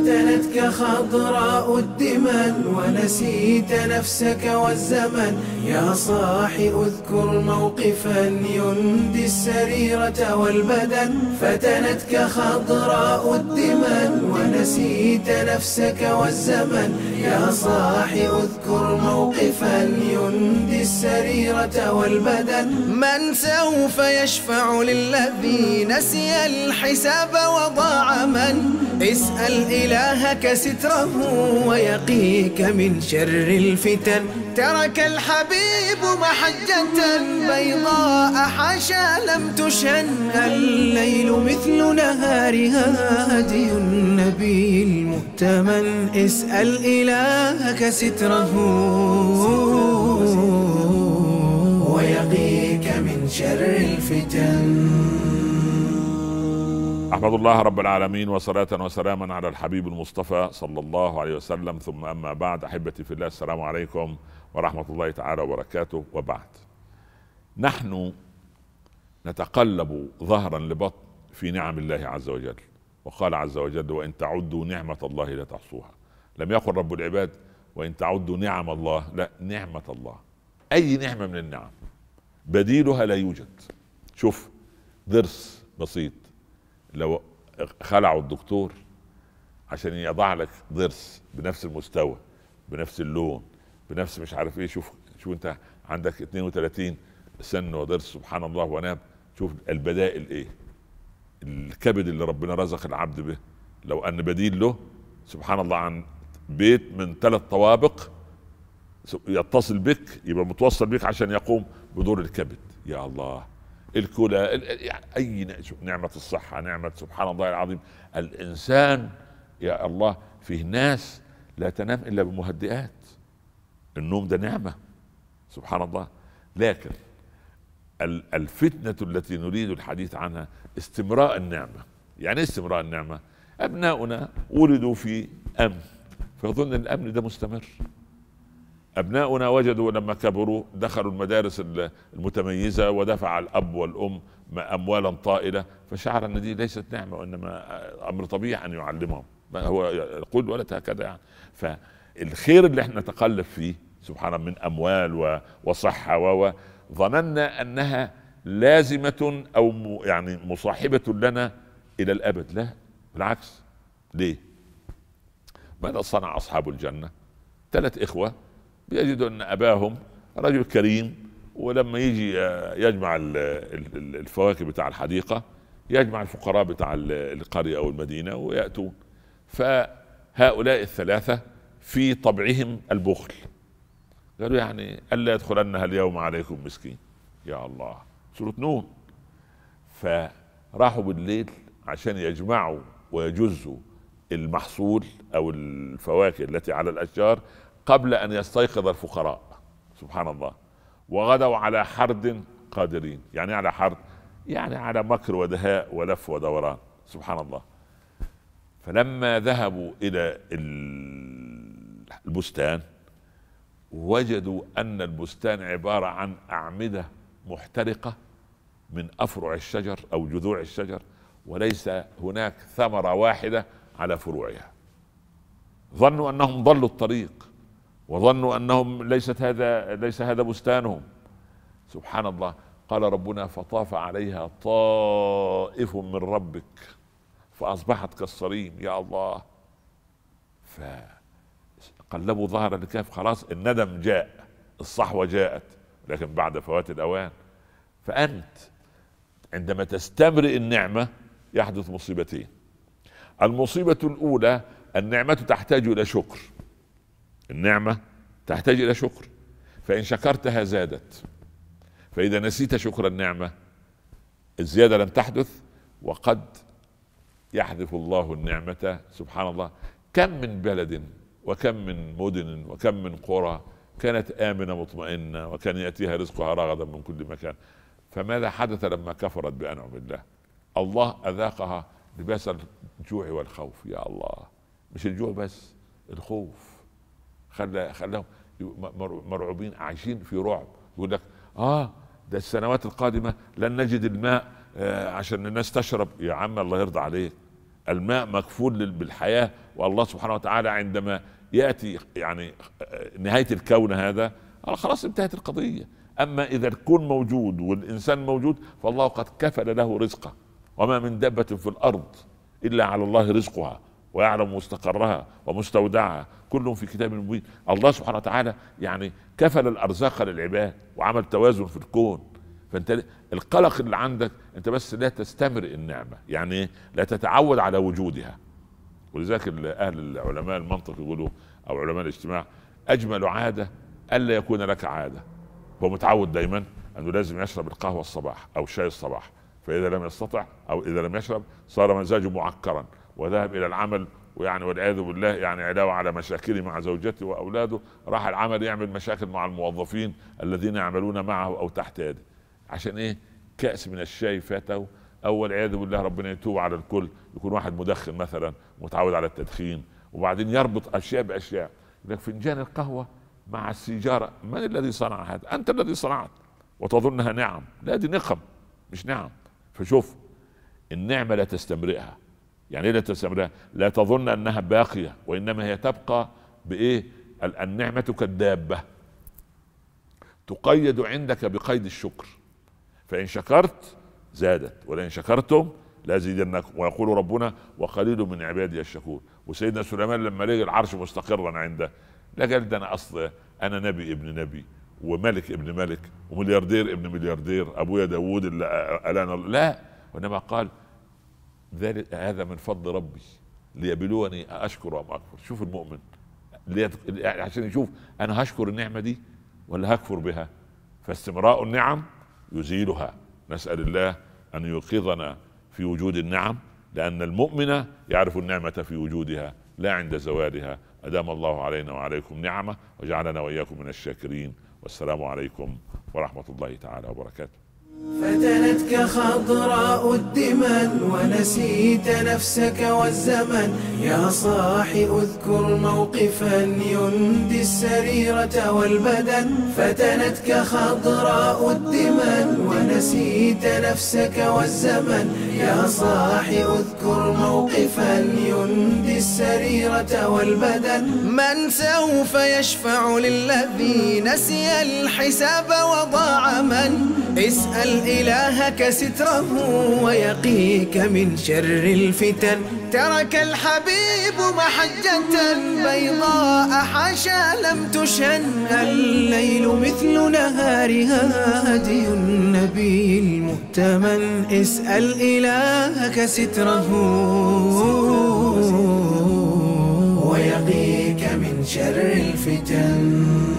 فتنتك خضراء الدمن ونسيت نفسك والزمن. يا صاح اذكر موقفا يندي السريرة والبدن. فتنتك خضراء الدمن ونسيت نفسك والزمن. يا صاح اذكر موقفا يندي السريرة والبدن. من سوف يشفع للذي نسي الحساب وضاع من؟ اسأل إلهك ستره ويقيك من شر الفتن. ترك الحبيب محجة بيضاء حاشا لم تشن. الليل مثل نهارها هدي النبي المؤتمن. اسأل إلهك ستره ويقيك من شر الفتن. أحمد الله رب العالمين وصلاة وسلاما على الحبيب المصطفى صلى الله عليه وسلم. ثم أما بعد أحبتي في الله السلام عليكم ورحمة الله تعالى وبركاته. وبعد نحن نتقلب ظهرا لبطن في نعم الله عز وجل. وقال عز وجل وإن تعدوا نعمة الله لا تحصوها. لم يقل رب العباد وإن تعدوا نعم الله. لا نعمة الله. أي نعمة من النعم؟ بديلها لا يوجد. شوف ضرس بسيط. لو خلعوا الدكتور عشان يضع لك ضرس بنفس المستوى بنفس اللون بنفس مش عارف إيه شوف شوف أنت عندك 32 سن وضرس سبحان الله ونام شوف البدائل إيه. الكبد اللي ربنا رزق العبد به لو أن بديل له سبحان الله عن بيت من ثلاث طوابق يتصل بك يبقى متوصل بك عشان يقوم بدور الكبد. يا الله. الكلى يعني أي نعمة الصحة نعمة سبحان الله العظيم. الإنسان يا الله فيه ناس لا تنام إلا بمهدئات. النوم ده نعمة سبحان الله. لكن الفتنة التي نريد الحديث عنها استمراء النعمة. يعني إيه استمراء النعمة؟ أبناؤنا ولدوا في أمن فيظن الأمن ده مستمر. أبناؤنا وجدوا لما كبروا دخلوا المدارس المتميزة ودفع الأب والأم اموالا طائلة. فشعر أن دي ليست نعمة وإنما أمر طبيعي أن يعلمهم. هو يقول ولد هكذا يعني. فالخير اللي إحنا نتقلب فيه سبحان من أموال وصحة و ظننا أنها لازمة أو يعني مصاحبة لنا إلى الأبد. لا بالعكس. ليه؟ ماذا صنع أصحاب الجنة؟ ثلاث إخوة بيجدوا أن أباهم رجل كريم ولما يجي يجمع الفواكه بتاع الحديقة يجمع الفقراء بتاع القرية أو المدينة ويأتون. فهؤلاء الثلاثة في طبعهم البخل. قالوا يعني ألا يدخلنها اليوم عليكم مسكين. يا الله سورة نون. فراحوا بالليل عشان يجمعوا ويجزوا المحصول أو الفواكه التي على الأشجار قبل أن يستيقظ الفقراء. سبحان الله. وغدوا على حرد قادرين. يعني على حرد يعني على مكر ودهاء ولف ودوران. سبحان الله. فلما ذهبوا إلى البستان وجدوا أن البستان عبارة عن أعمدة محترقة من أفرع الشجر أو جذوع الشجر وليس هناك ثمرة واحدة على فروعها. ظنوا أنهم ضلوا الطريق. وظنوا أنهم ليست هذا ليس هذا بستانهم. سبحان الله. قال ربنا فطاف عليها طائف من ربك فأصبحت كالصريم. يا الله. فقلبوا ظهر الكهف. خلاص الندم جاء. الصحوة جاءت لكن بعد فوات الأوان. فأنت عندما تستمرئ النعمة يحدث مصيبتين. المصيبة الأولى النعمة تحتاج إلى شكر. النعمة تحتاج إلى شكر. فإن شكرتها زادت فإذا نسيت شكر النعمة الزيادة لم تحدث وقد يحذف الله النعمة سبحان الله. كم من بلد وكم من مدن وكم من قرى كانت آمنة مطمئنة وكان يأتيها رزقها رغدا من كل مكان. فماذا حدث لما كفرت بأنعم الله؟ الله أذاقها لباس الجوع والخوف. يا الله مش الجوع بس الخوف. خلى خلاهم مرعوبين عايشين في رعب. يقول لك آه ده السنوات القادمة لن نجد الماء آه عشان الناس تشرب. يا عم الله يرضى عليك. الماء مكفول بالحياة والله سبحانه وتعالى عندما يأتي يعني نهاية الكون هذا خلاص انتهت القضية. أما إذا الكون موجود والإنسان موجود فالله قد كفل له رزقه. وما من دابة في الأرض إلا على الله رزقها. ويعلم مستقرها ومستودعها. كلهم في كتاب مبين. الله سبحانه وتعالى يعني كفل الأرزاق للعباد وعمل توازن في الكون. فانت القلق اللي عندك انت بس لا تستمرئ النعمة. يعني لا تتعود على وجودها. ولذلك أهل العلماء المنطق يقولوا أو علماء الاجتماع أجمل عادة ألا يكون لك عادة. هو متعود دايما أنه لازم يشرب القهوة الصباح أو الشاي الصباح. فإذا لم يستطع أو إذا لم يشرب صار مزاجه معكرا. وذهب إلى العمل ويعني والعياذ بالله يعني علاوه على مشاكله مع زوجته وأولاده راح العمل يعمل مشاكل مع الموظفين الذين يعملون معه أو تحت يده. عشان إيه؟ كأس من الشاي فاته أو والعياذ بالله ربنا يتوب على الكل يكون واحد مدخن مثلا متعود على التدخين وبعدين يربط أشياء بأشياء. لك فنجان القهوة مع السيجارة من الذي صنع هذا؟ أنت الذي صنعت. وتظنها نعم. لا دي نقم مش نعم. فشوف النعمة لا تستمرئها. يعني إيه لا لا تظن أنها باقية وإنما هي تبقى بإيه؟ النعمة كالدابة. تقيد عندك بقيد الشكر. فإن شكرت زادت ولئن شكرتم لازيدنكم ويقول ربنا وقليل من عبادي الشكور وسيدنا سليمان لما لقى العرش مستقرا عنده لا قال ده أنا أصل أنا نبي ابن نبي وملك ابن ملك وملياردير ابن ملياردير أبويا داوود اللي ألانا لا وإنما قال ذلك هذا من فضل ربي ليبلوني أشكر أم أكفر. شوف المؤمن عشان يشوف أنا هشكر النعمة دي ولا هكفر بها. فاستمراء النعم يزيلها. نسأل الله أن يوقظنا في وجود النعم لأن المؤمن يعرف النعمة في وجودها لا عند زوالها. أدام الله علينا وعليكم نعمة وجعلنا وإياكم من الشاكرين. والسلام عليكم ورحمة الله تعالى وبركاته. فتنتك خضراء الدمن ونسيت نفسك والزمن. يا صاح اذكر موقفا يندي السريرة والبدن. فتنتك خضراء الدمن ونسيت نفسك والزمن. يا صاح اذكر موقفا يندي السريرة والبدن. من سوف يشفع للذي نسي الحساب وضاع من اسأل إلهك ستره ويقيك من شر الفتن. ترك الحبيب محجة بيضاء حاشا لم تشن. الليل مثل نهارها هدي النبي المؤتمن. اسأل إلهك ستره ويقيك من شر الفتن.